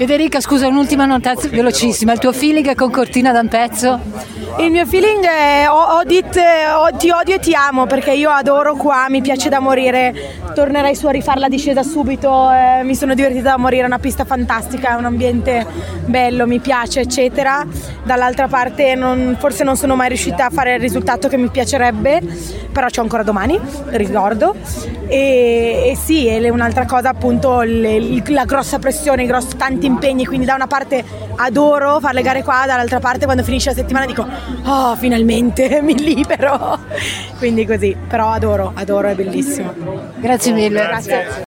Federica, scusa, un'ultima notazia velocissima. Il tuo feeling con Cortina da un pezzo? Il mio feeling è Odit, ti odio e ti amo perché io adoro qua, mi piace da morire. Tornerei su a rifare la discesa subito, eh, mi sono divertita da morire, è una pista fantastica, è un ambiente bello, mi piace, eccetera. Dall'altra parte non, forse non sono mai riuscita a fare il risultato che mi piacerebbe, però c'ho ancora domani, ricordo. E, e sì, è un'altra cosa appunto le, la grossa pressione, grosso, tanti impegni, quindi da una parte adoro fare le gare qua, dall'altra parte quando finisce la settimana dico oh finalmente mi libero, quindi così, però adoro, adoro, è bellissimo. Grazie mille. Grazie.